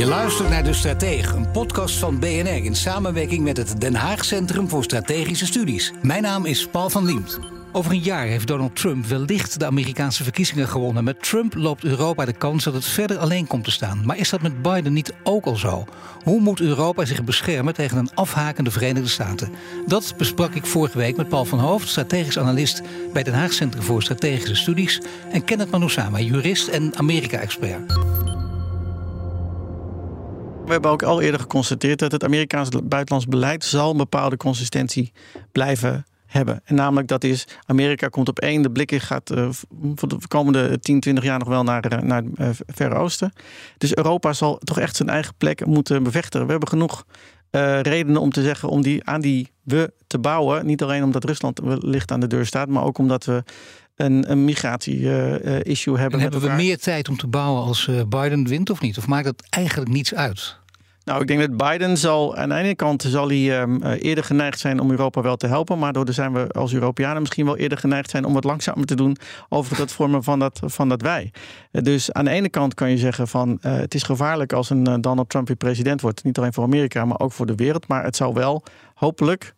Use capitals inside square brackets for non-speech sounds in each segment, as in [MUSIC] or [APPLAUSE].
Je luistert naar De Stratege, een podcast van BNR in samenwerking met het Den Haag Centrum voor Strategische Studies. Mijn naam is Paul van Liemt. Over een jaar heeft Donald Trump wellicht de Amerikaanse verkiezingen gewonnen. Met Trump loopt Europa de kans dat het verder alleen komt te staan. Maar is dat met Biden niet ook al zo? Hoe moet Europa zich beschermen tegen een afhakende Verenigde Staten? Dat besprak ik vorige week met Paul van Hoofd, strategisch analist bij Den Haag Centrum voor Strategische Studies. En Kenneth Manusama, jurist en Amerika-expert. We hebben ook al eerder geconstateerd dat het Amerikaanse buitenlands beleid zal een bepaalde consistentie blijven hebben. En namelijk dat is, Amerika komt op één, de blik gaat uh, voor de komende 10, 20 jaar nog wel naar, uh, naar het uh, Verre Oosten. Dus Europa zal toch echt zijn eigen plek moeten bevechten. We hebben genoeg redenen om te zeggen om die, aan die we te bouwen. Niet alleen omdat Rusland wellicht aan de deur staat, maar ook omdat we een, een migratie-issue hebben. En hebben we meer tijd om te bouwen als Biden wint of niet? Of maakt dat eigenlijk niets uit? Nou, ik denk dat Biden zal aan de ene kant zal hij um, eerder geneigd zijn om Europa wel te helpen. Maar daardoor zijn we als Europeanen misschien wel eerder geneigd zijn om wat langzamer te doen over het vormen van dat, van dat wij. Dus aan de ene kant kan je zeggen van uh, het is gevaarlijk als een Donald Trump weer president wordt. Niet alleen voor Amerika, maar ook voor de wereld. Maar het zou wel hopelijk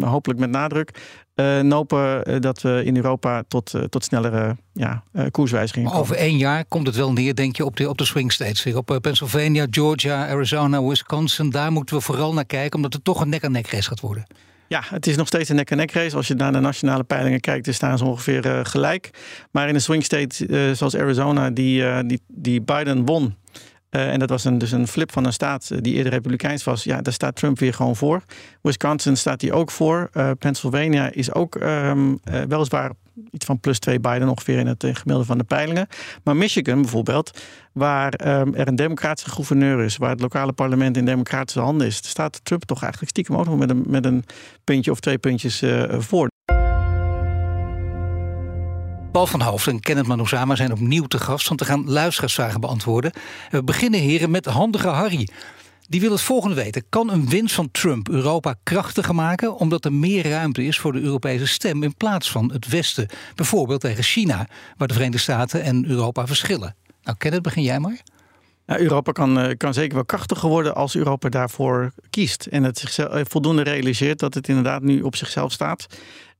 hopelijk met nadruk, uh, nopen uh, dat we in Europa tot, uh, tot snellere ja, koerswijzigingen. Over één jaar komt het wel neer, denk je, op de, op de swing states. Op Pennsylvania, Georgia, Arizona, Wisconsin. Daar moeten we vooral naar kijken, omdat het toch een nek-aan-nek race gaat worden. Ja, het is nog steeds een nek-aan-nek race. Als je naar de nationale peilingen kijkt, dan staan ze ongeveer gelijk. Maar in een swing state zoals Arizona, die, die, die Biden won uh, en dat was een, dus een flip van een staat eh, die eerder republikeins was. Ja, daar staat Trump weer gewoon voor. Wisconsin staat hij ook voor. Uh, Pennsylvania is ook uh, weliswaar iets van plus twee Biden ongeveer in het gemiddelde van de peilingen. Maar Michigan bijvoorbeeld, waar um, er een democratische gouverneur is, waar het lokale parlement in democratische handen is, staat Trump toch eigenlijk stiekem ook nog met een, met een puntje of twee puntjes voor. Paul van Hoofd en Kenneth Manuzama zijn opnieuw te gast om te gaan luisteraarsvragen beantwoorden. We beginnen, heren, met handige Harry. Die wil het volgende weten. Kan een winst van Trump Europa krachtiger maken omdat er meer ruimte is voor de Europese stem in plaats van het Westen? Bijvoorbeeld tegen China, waar de Verenigde Staten en Europa verschillen. Nou, Kenneth, begin jij maar. Nou, Europa kan, eh, kan zeker wel krachtiger worden als Europa daarvoor kiest. En het zichzelf eh, voldoende realiseert dat het inderdaad nu op zichzelf staat.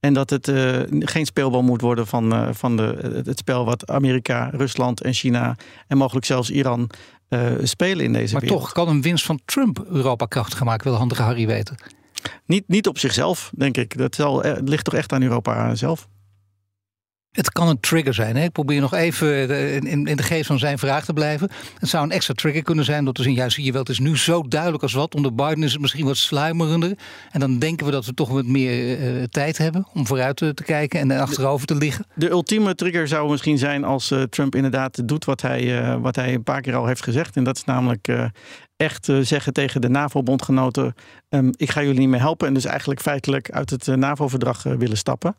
En dat het uh, geen speelbal moet worden van, uh, van de, het spel wat Amerika, Rusland en China en mogelijk zelfs Iran uh, spelen in deze maar wereld. Maar toch kan een winst van Trump Europa krachtiger maken, wil handige Harry weten. Niet, niet op zichzelf, denk ik. Dat zal, het ligt toch echt aan Europa zelf. Het kan een trigger zijn. Hè? Ik probeer nog even in, in de geest van zijn vraag te blijven. Het zou een extra trigger kunnen zijn. Dat we zien, juist zie je wel, het is nu zo duidelijk als wat. Onder Biden is het misschien wat sluimerender. En dan denken we dat we toch wat meer uh, tijd hebben om vooruit te, kijken en achterover te liggen. De, ultieme trigger zou misschien zijn als Trump inderdaad doet wat hij, wat hij een paar keer al heeft gezegd. En dat is namelijk echt zeggen tegen de NAVO-bondgenoten: um, ik ga jullie niet meer helpen. En dus eigenlijk feitelijk uit het NAVO-verdrag willen stappen.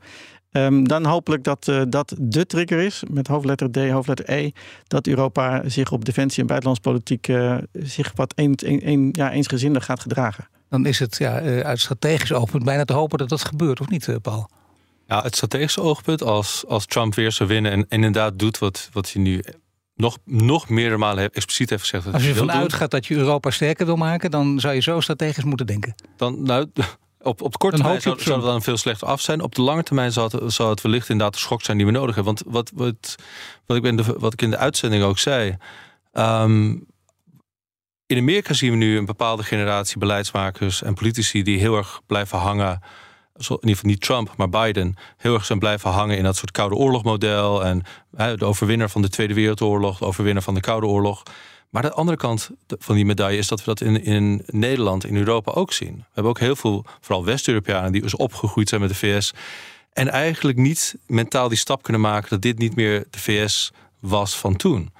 Um, dan hopelijk dat uh, dat de trigger is, met hoofdletter D, hoofdletter E, dat Europa zich op defensie en buitenlandspolitiek uh, zich wat een, een, een, ja, eensgezinder gaat gedragen. Dan is het ja, uh, uit strategisch oogpunt bijna te hopen dat dat gebeurt, of niet, Paul? Ja, het strategische oogpunt, als, als Trump weer zou winnen en, inderdaad doet wat, wat hij nu nog, nog meerdere malen heeft, expliciet heeft gezegd. Dat als je ervan uitgaat dat je Europa sterker wil maken, dan zou je zo strategisch moeten denken. Dan, nou, op, op de korte termijn zou, zou het dan veel slechter af zijn. Op de lange termijn zou het, zou het wellicht inderdaad de schok zijn die we nodig hebben. Want wat, wat, wat, ik, in de, wat ik in de uitzending ook zei. Um, in Amerika zien we nu een bepaalde generatie beleidsmakers en politici die heel erg blijven hangen. In ieder geval niet Trump, maar Biden. Heel erg zijn blijven hangen in dat soort Koude Oorlogmodel. En de overwinnaar van de Tweede Wereldoorlog, de overwinnaar van de Koude Oorlog. Maar de andere kant van die medaille is dat we dat in, in Nederland, in Europa ook zien. We hebben ook heel veel, vooral West-Europeanen, die dus opgegroeid zijn met de VS. En eigenlijk niet mentaal die stap kunnen maken dat dit niet meer de VS was van toen.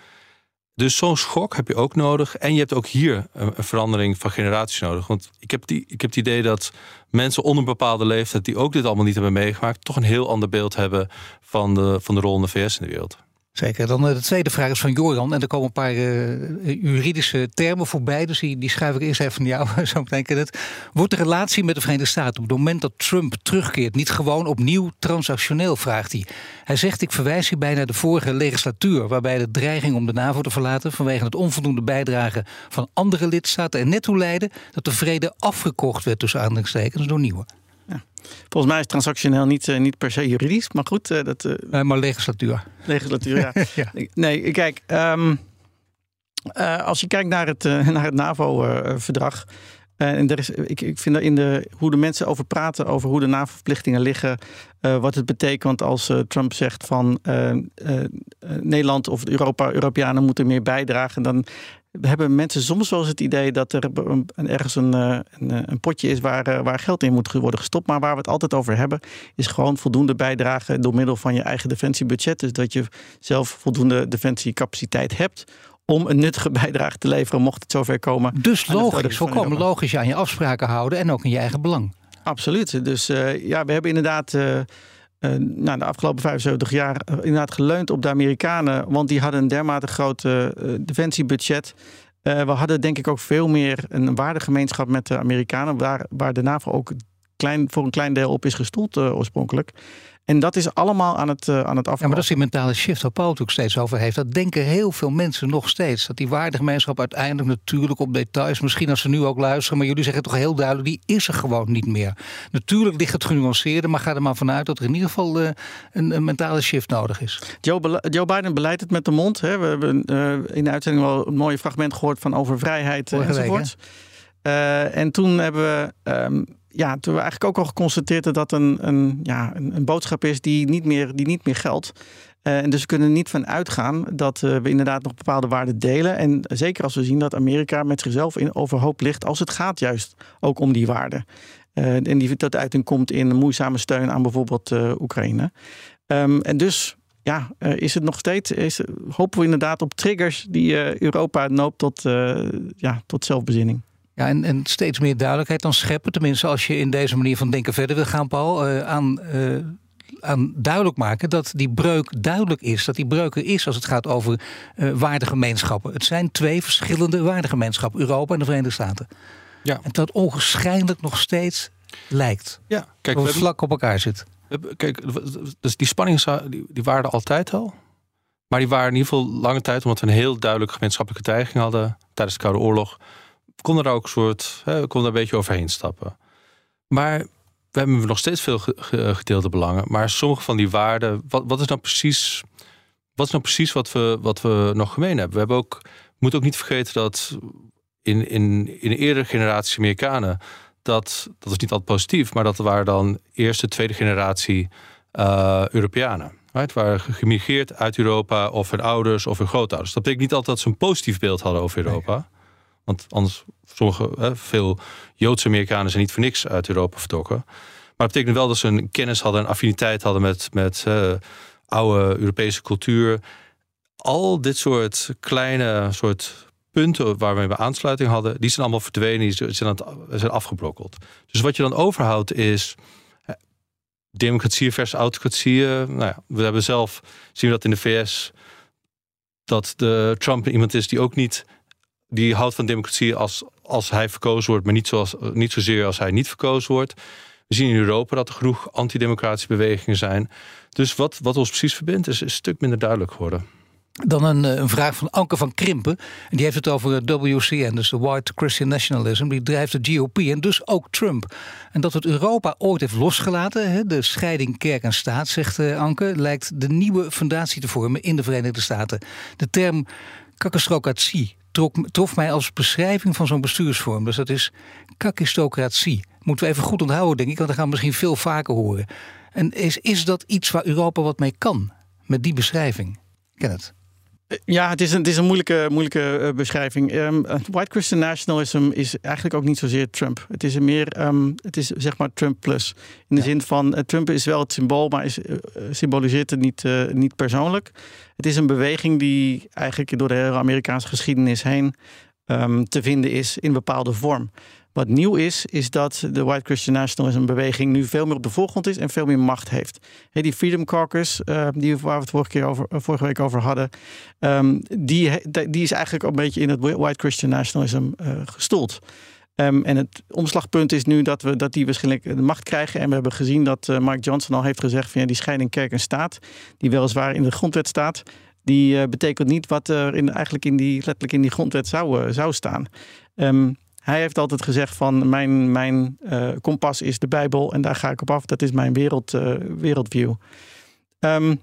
Dus zo'n schok heb je ook nodig. En je hebt ook hier een, verandering van generaties nodig. Want ik heb, die, ik heb het idee dat mensen onder een bepaalde leeftijd... die ook dit allemaal niet hebben meegemaakt... toch een heel ander beeld hebben van de, van de rol in de VS in de wereld. Zeker. Dan eh, de tweede vraag is van Joran. En er komen een paar uh, juridische termen voorbij. Dus die, die schrijf ik eerst even van jou. [LAUGHS] Zo betekent het. Wordt de relatie met de Verenigde Staten op het moment dat Trump terugkeert... niet gewoon opnieuw transactioneel, vraagt hij. Hij zegt, ik verwijs hierbij naar de vorige legislatuur... waarbij de dreiging om de NAVO te verlaten... vanwege het onvoldoende bijdragen van andere lidstaten... er net toe leidde dat de vrede afgekocht werd tussen aanhalingstekens door nieuwe. Volgens mij is transactioneel niet, uh, niet per se juridisch, maar goed. Uh, dat, uh, maar legislatuur. Legislatuur, ja. [LAUGHS] ja. Nee, kijk, um, als je kijkt naar het, [LAUGHS] naar het NAVO-verdrag. En er is, ik, ik vind dat in de, hoe de mensen over praten, over hoe de NAVO-verplichtingen liggen, wat het betekent als Trump zegt van Nederland of Europa, Europeanen moeten meer bijdragen, dan hebben mensen soms wel eens het idee dat er ergens een, eh, een, eh, een, potje is waar, eh, waar geld in moet worden gestopt. Maar waar we het altijd over hebben, is gewoon voldoende bijdragen door middel van je eigen defensiebudget. Dus dat je zelf voldoende defensiecapaciteit hebt om een nuttige bijdrage te leveren, mocht het zover komen. Dus logisch, volkomen logisch je aan je afspraken houden en ook in je eigen belang. Absoluut. Dus ja, we hebben inderdaad. Uh, nou, de afgelopen 75 jaar inderdaad geleund op de Amerikanen. Want die hadden een dermate groot uh, defensiebudget. we hadden denk ik ook veel meer een waardegemeenschap met de Amerikanen. Waar, waar de NAVO ook klein, voor een klein deel op is gestoeld oorspronkelijk. En dat is allemaal aan het, uh, aan het afkomen. Ja, maar dat is die mentale shift waar Paul het ook steeds over heeft. Dat denken heel veel mensen nog steeds. Dat die waardegemeenschap uiteindelijk natuurlijk op details... misschien als ze nu ook luisteren, maar jullie zeggen toch heel duidelijk... die is er gewoon niet meer. Natuurlijk ligt het genuanceerde, maar ga er maar vanuit... dat er in ieder geval uh, een, een, mentale shift nodig is. Joe, Joe Biden beleidt het met de mond. Hè. We hebben uh, in de uitzending wel een mooi fragment gehoord... van over vrijheid enzovoorts. en toen hebben we... Um, ja, toen we eigenlijk ook al geconstateerd dat dat een, een, ja, een, een boodschap is die niet meer, die niet meer geldt. Uh, en dus we kunnen er niet van uitgaan dat uh, we inderdaad nog bepaalde waarden delen. En zeker als we zien dat Amerika met zichzelf in overhoop ligt als het gaat juist ook om die waarden. Uh, en die tot uiting komt in moeizame steun aan bijvoorbeeld Oekraïne. Um, en dus ja, is het nog steeds, is, hopen we inderdaad op triggers die Europa noopt tot, ja, tot zelfbezinning. Ja, en, en steeds meer duidelijkheid dan scheppen. Tenminste, als je in deze manier van denken verder wil gaan, Paul. Uh, aan, uh, aan duidelijk maken dat die breuk duidelijk is. Dat die breuk er is als het gaat over uh, waardegemeenschappen. Het zijn twee verschillende waardegemeenschappen. Europa en de Verenigde Staten. Ja. En dat onwaarschijnlijk nog steeds lijkt. Ja, kijk, het vlak op elkaar zit. Kijk, dus die spanningen die, die waren er altijd al. Maar die waren in ieder geval lange tijd, omdat we een heel duidelijke gemeenschappelijke dreiging hadden tijdens de Koude Oorlog kon er ook een soort, hè, we konden een beetje overheen stappen. Maar we hebben nog steeds veel gedeelde belangen. Maar sommige van die waarden, wat, wat is nou precies, wat is nou precies wat we, wat we nog gemeen hebben? We hebben ook, moeten ook niet vergeten dat in, in, in de eerdere generatie Amerikanen, dat, dat is niet altijd positief, maar dat waren dan eerste, tweede generatie uh, Europeanen. Right? Waren gemigreerd uit Europa of hun ouders of hun grootouders. Dat betekent niet altijd dat ze een positief beeld hadden over Europa. Want anders, sommige, hè, veel Joodse Amerikanen zijn niet voor niks uit Europa vertrokken. Maar het betekent wel dat ze een kennis hadden, een affiniteit hadden met, met uh, oude Europese cultuur. Al dit soort kleine soort punten waarmee we aansluiting hadden, die zijn allemaal verdwenen, die zijn, zijn afgebrokkeld. Dus wat je dan overhoudt is democratie versus autocratie. Nou ja, we hebben zelf, zien we dat in de VS, dat de Trump iemand is die ook niet die houdt van democratie als, als hij verkozen wordt, maar niet, zoals, niet zozeer als hij niet verkozen wordt. We zien in Europa dat er genoeg antidemocratische bewegingen zijn. Dus wat, wat ons precies verbindt, is een stuk minder duidelijk geworden. Dan een, eh, een, vraag van Anke van Krimpen. En die heeft het over WCN, dus de White Christian Nationalism. Die drijft de GOP en dus ook Trump. En dat het Europa ooit heeft losgelaten, de scheiding kerk en staat, zegt eh, Anke, lijkt de nieuwe fundatie te vormen in de Verenigde Staten. De term kakkestrocratie trok, trof mij als beschrijving van zo'n bestuursvorm. Dus dat is kakistocratie. Moeten we even goed onthouden, denk ik, want dat gaan we misschien veel vaker horen. En is, is dat iets waar Europa wat mee kan? Met die beschrijving? Ken het? Ja, het is een, het is een moeilijke, moeilijke uh, beschrijving. Um, white Christian nationalism is eigenlijk ook niet zozeer Trump. Het is meer, um, het is zeg maar Trump plus. In de zin van, uh, Trump is wel het symbool, maar is, uh, symboliseert het niet, niet persoonlijk. Het is een beweging die eigenlijk door de hele Amerikaanse geschiedenis heen um, te vinden is in bepaalde vorm. Wat nieuw is, is dat de White Christian Nationalism beweging nu veel meer op de voorgrond is en veel meer macht heeft. die Freedom Caucus, uh, die, waar we het vorige, keer over, eh, vorige week over hadden, um, die, die is eigenlijk een beetje in het White Christian Nationalism uh, gestoeld. Um, en het omslagpunt is nu dat, we, dat die waarschijnlijk de macht krijgen. En we hebben gezien dat uh, Mark Johnson al heeft gezegd van ja, die scheiding kerk en staat, die weliswaar in de grondwet staat, die betekent niet wat er in, eigenlijk in die, letterlijk in die grondwet zou, zou staan. Um, hij heeft altijd gezegd van mijn, mijn uh, kompas is de Bijbel en daar ga ik op af. Dat is mijn wereld, uh, wereldview. Um,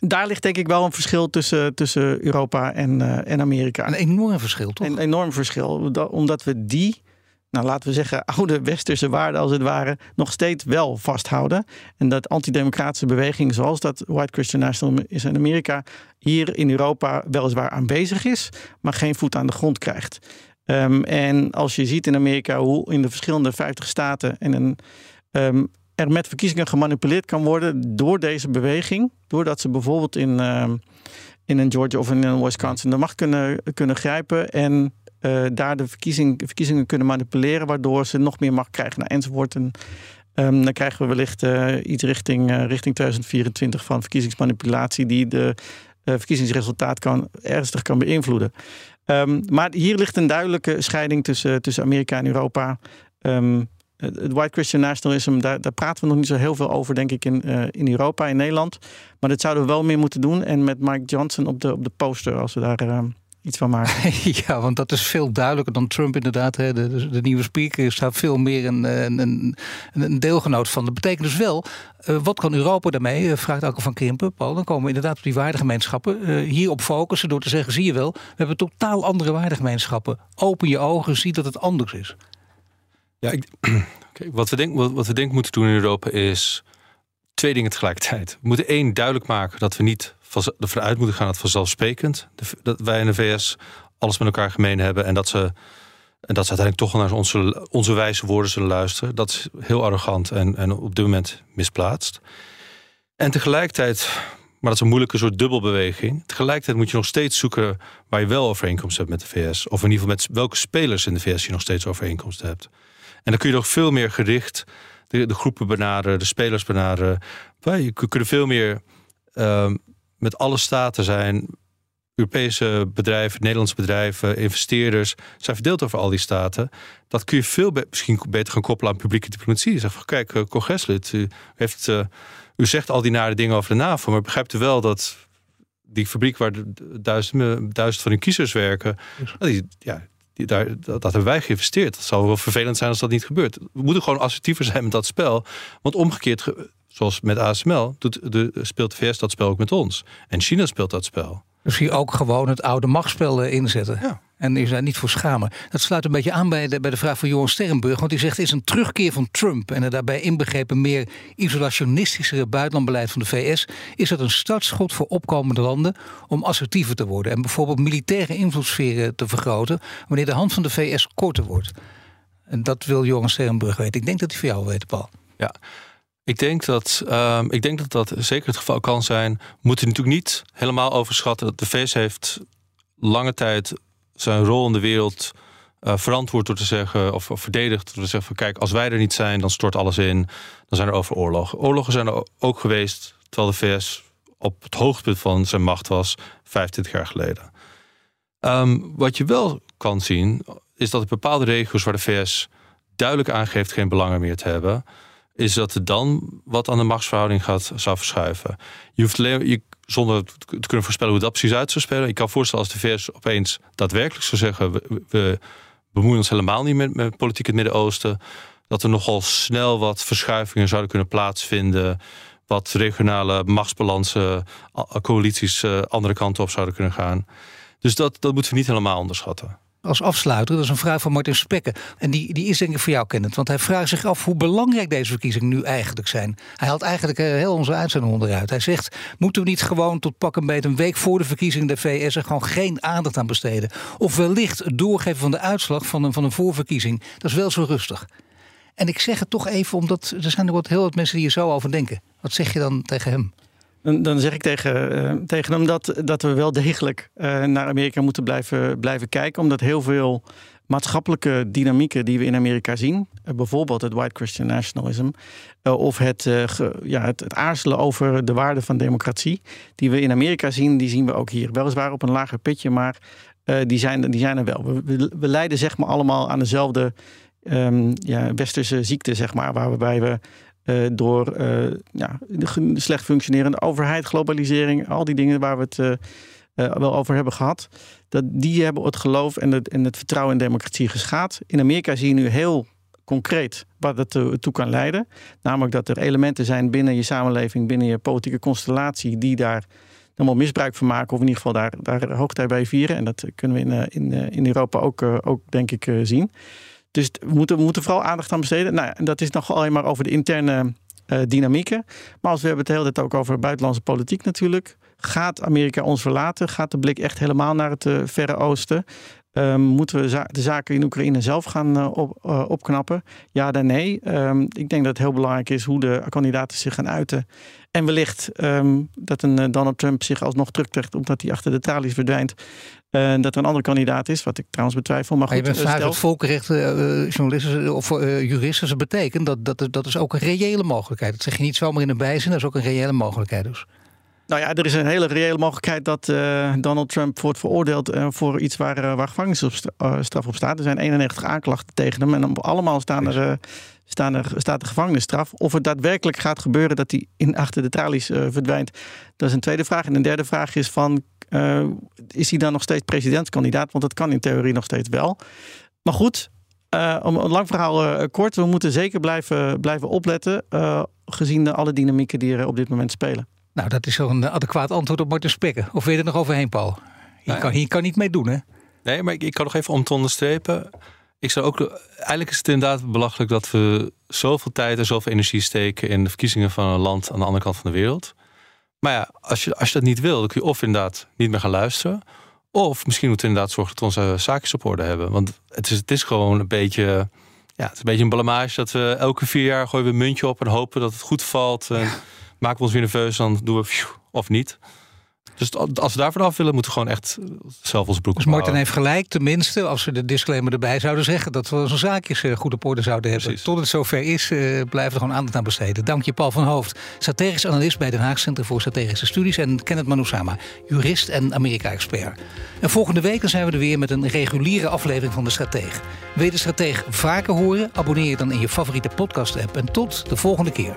daar ligt denk ik wel een verschil tussen, tussen Europa en, uh, en Amerika. Een enorm verschil, toch? Een enorm verschil. Omdat we die, nou laten we zeggen, [LAUGHS] oude westerse waarden als het ware, nog steeds wel vasthouden. En dat antidemocratische beweging, zoals dat White Christian Nationalism is in Amerika, hier in Europa weliswaar aanwezig is, maar geen voet aan de grond krijgt. Um, en als je ziet in Amerika hoe in de verschillende 50 staten en een, um, er met verkiezingen gemanipuleerd kan worden door deze beweging, doordat ze bijvoorbeeld in, um, in een Georgia of in een Wisconsin de macht kunnen, kunnen grijpen en uh, daar de verkiezing, verkiezingen kunnen manipuleren, waardoor ze nog meer macht krijgen nou, enzovoort. En, dan krijgen we wellicht uh, iets richting, uh, richting 2024 van verkiezingsmanipulatie die de verkiezingsresultaat kan, ernstig kan beïnvloeden. Um, maar hier ligt een duidelijke scheiding tussen, tussen Amerika en Europa. Um, het White Christian Nationalism, daar, praten we nog niet zo heel veel over, denk ik, in, uh, in Europa, in Nederland. Maar dat zouden we wel meer moeten doen. En met Mike Johnson op de, op de poster, als we daar uh, iets van maken. [LAUGHS] ja, want dat is veel duidelijker dan Trump inderdaad. Hè. De, de, nieuwe speaker is daar veel meer een, een, een, een deelgenoot van. Dat betekent dus wel, uh, wat kan Europa daarmee? Uh, vraagt Alke van Krimpen. Paul, dan komen we inderdaad op die waardegemeenschappen. Uh, hierop focussen door te zeggen, zie je wel, we hebben totaal andere waardegemeenschappen. Open je ogen, zie dat het anders is. Ja, ik, [CLEARS THROAT] okay, wat, we denk, wat, wat we denk moeten doen in Europa is twee dingen tegelijkertijd. We moeten één duidelijk maken dat we niet ervan uit moeten gaan dat vanzelfsprekend dat wij in de VS alles met elkaar gemeen hebben en dat ze, en dat ze uiteindelijk toch naar onze, onze wijze woorden zullen luisteren. Dat is heel arrogant en, en op dit moment misplaatst. En tegelijkertijd, maar dat is een moeilijke soort dubbelbeweging. Tegelijkertijd moet je nog steeds zoeken waar je wel overeenkomst hebt met de VS. Of in ieder geval met welke spelers in de VS je nog steeds overeenkomst hebt. En dan kun je nog veel meer gericht de, de groepen benaderen, de spelers benaderen. Je kunt veel meer uh, met alle staten zijn. Europese bedrijven, Nederlandse bedrijven, investeerders zijn verdeeld over al die staten. Dat kun je veel be misschien beter gaan koppelen aan publieke diplomatie. Zeg van, kijk, uh, congreslid, u, heeft, uh, u zegt al die nare dingen over de NAVO, maar begrijpt u wel dat die fabriek waar duizend, duizend van uw kiezers werken, die, ja, die, daar, dat, hebben wij geïnvesteerd. Dat zou wel vervelend zijn als dat niet gebeurt. We moeten gewoon assertiever zijn met dat spel. Want omgekeerd zoals met ASML, doet de, speelt de VS dat spel ook met ons. En China speelt dat spel. Dus hier ook gewoon het oude machtsspel eh, inzetten. Ja. En is daar niet voor schamen. Dat sluit een beetje aan bij de, bij de vraag van Johan Sterrenburg. Want die zegt: is een terugkeer van Trump. En er daarbij inbegrepen meer isolationistischere buitenlandbeleid van de VS. Is dat een startschot voor opkomende landen om assertiever te worden. En bijvoorbeeld militaire invloedssferen te vergroten. wanneer de hand van de VS korter wordt. En dat wil Johan Sterrenburg weten. Ik denk dat hij voor jou weet, Paul. Ja. Ik denk dat, um, ik denk dat dat zeker het geval kan zijn. We moeten natuurlijk niet helemaal overschatten dat de VS heeft lange tijd zijn rol in de wereld uh, verantwoord door te zeggen, of, of, verdedigd door te zeggen: van kijk, als wij er niet zijn, dan stort alles in. Dan zijn er over oorlogen. Oorlogen zijn er ook geweest terwijl de VS op het hoogtepunt van zijn macht was, 25 jaar geleden. Um, wat je wel kan zien, is dat in bepaalde regio's waar de VS duidelijk aangeeft geen belangen meer te hebben, is dat er dan wat aan de machtsverhouding gaat, zou verschuiven. Je hoeft alleen, zonder te kunnen voorspellen hoe dat precies uit zou spelen. Ik kan voorstellen als de VS opeens daadwerkelijk zou zeggen: we, bemoeien ons helemaal niet met, met politiek in het Midden-Oosten. Dat er nogal snel wat verschuivingen zouden kunnen plaatsvinden. Wat regionale machtsbalansen, coalities uh, andere kanten op zouden kunnen gaan. Dus dat, dat moeten we niet helemaal onderschatten. Als afsluiter. Dat is een vraag van Martin Spekken. En die, die is denk ik voor jou kennend. Want hij vraagt zich af hoe belangrijk deze verkiezingen nu eigenlijk zijn. Hij haalt eigenlijk eh, heel onze uitzending onderuit. Hij zegt, moeten we niet gewoon tot pak een beetje een week voor de verkiezingen de VS er gewoon geen aandacht aan besteden? Of wellicht het doorgeven van de uitslag van een, van een voorverkiezing. Dat is wel zo rustig. En ik zeg het toch even, omdat er zijn er wat heel wat mensen die hier zo over denken. Wat zeg je dan tegen hem? Dan, dan zeg ik tegen, uh, tegen hem dat, dat we wel degelijk uh, naar Amerika moeten blijven, blijven kijken. Omdat heel veel maatschappelijke dynamieken die we in Amerika zien, uh, bijvoorbeeld het white Christian nationalism, of het, ja, het, aarzelen over de waarde van democratie, die we in Amerika zien, die zien we ook hier. Weliswaar op een lager pitje, maar die, zijn, die zijn er wel. We, we, zeg maar allemaal aan dezelfde um, ja, westerse ziekte, zeg maar, waarbij we uh, door uh, ja, de slecht functionerende overheid, globalisering, al die dingen waar we het uh, wel over hebben gehad. Dat, die hebben het geloof en het, en het vertrouwen in democratie geschaad. In Amerika zie je nu heel concreet wat het toe kan leiden. Namelijk dat er elementen zijn binnen je samenleving, binnen je politieke constellatie, die daar helemaal misbruik van maken, of in ieder geval daar, daar hoogtij bij vieren. En dat kunnen we in, in, in Europa ook, ook denk ik, zien. Dus we moeten, we moeten vooral aandacht aan besteden. Nou, dat is nog alleen maar over de interne uh, dynamieken. Maar als we hebben het hele tijd ook over buitenlandse politiek natuurlijk. Gaat Amerika ons verlaten? Gaat de blik echt helemaal naar het uh, Verre Oosten? Um, moeten we za de zaken in Oekraïne zelf gaan uh, op, opknappen? Ja, dan nee. Um, ik denk dat het heel belangrijk is hoe de kandidaten zich gaan uiten. En wellicht um, dat een Donald Trump zich alsnog terugtrekt omdat hij achter de tralies verdwijnt. Dat er een andere kandidaat is, wat ik trouwens betwijfel. Maar, goed, je bent vaak het volkenrecht uh, journalisten of juristen. Dat betekent dat, dat dat is ook een reële mogelijkheid. Dat zeg je niet zomaar in een bijzin, dat is ook een reële mogelijkheid dus. Nou ja, er is een hele reële mogelijkheid dat uh, Donald Trump wordt veroordeeld uh, voor iets waar, uh, waar gevangenisstraf op staat. Er zijn 91 aanklachten tegen hem en allemaal staan er, staan er, staat de gevangenisstraf. Of het daadwerkelijk gaat gebeuren dat hij in achter de tralies verdwijnt, dat is een tweede vraag. En een derde vraag is van, is hij dan nog steeds presidentskandidaat? Want dat kan in theorie nog steeds wel. Maar goed, om een lang verhaal kort, we moeten zeker blijven, blijven opletten, gezien de alle dynamieken die er op dit moment spelen. Nou, dat is zo'n adequaat antwoord op Martin Spekken. Of wil je er nog overheen, Paul? Hier, kan, hier kan niet mee doen, hè? Nee, maar ik, ik kan nog even om te onderstrepen. Ik zou ook, eigenlijk is het inderdaad belachelijk dat we zoveel tijd en zoveel energie steken in de verkiezingen van een land aan de andere kant van de wereld. Maar ja, als je, als je dat niet wil, dan kun je of inderdaad niet meer gaan luisteren. Of misschien moeten we inderdaad zorgen dat we onze zaakjes op orde hebben. Want het is, het is gewoon een beetje. Ja, het is een beetje een blamage dat we elke vier jaar gooien we een muntje op en hopen dat het goed valt. En, maken we ons weer nerveus, dan doen we of niet. Dus als we daar vanaf willen, moeten we gewoon echt zelf ons broek Dus Martin heeft gelijk, tenminste, als we de disclaimer erbij zouden zeggen... dat we onze zaakjes eh, goed op orde zouden hebben. Precies. Tot het zover is, uh, blijven we gewoon aandacht aan besteden. Dank je, Paul van Hoofd, strategisch analist bij Den Haag Centrum voor Strategische Studies... en Kenneth Manusama, jurist en Amerika-expert. En volgende week dan zijn we er weer met een reguliere aflevering van De Strateeg. Wil je De Strateeg vaker horen? Abonneer je dan in je favoriete podcast-app. En tot de volgende keer.